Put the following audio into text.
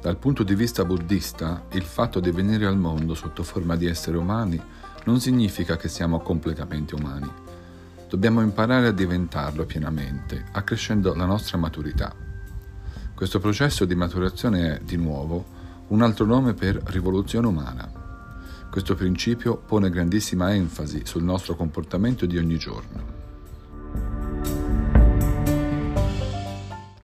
Dal punto di vista buddista, il fatto di venire al mondo sotto forma di esseri umani non significa che siamo completamente umani. Dobbiamo imparare a diventarlo pienamente, accrescendo la nostra maturità. Questo processo di maturazione è, di nuovo, un altro nome per rivoluzione umana. Questo principio pone grandissima enfasi sul nostro comportamento di ogni giorno.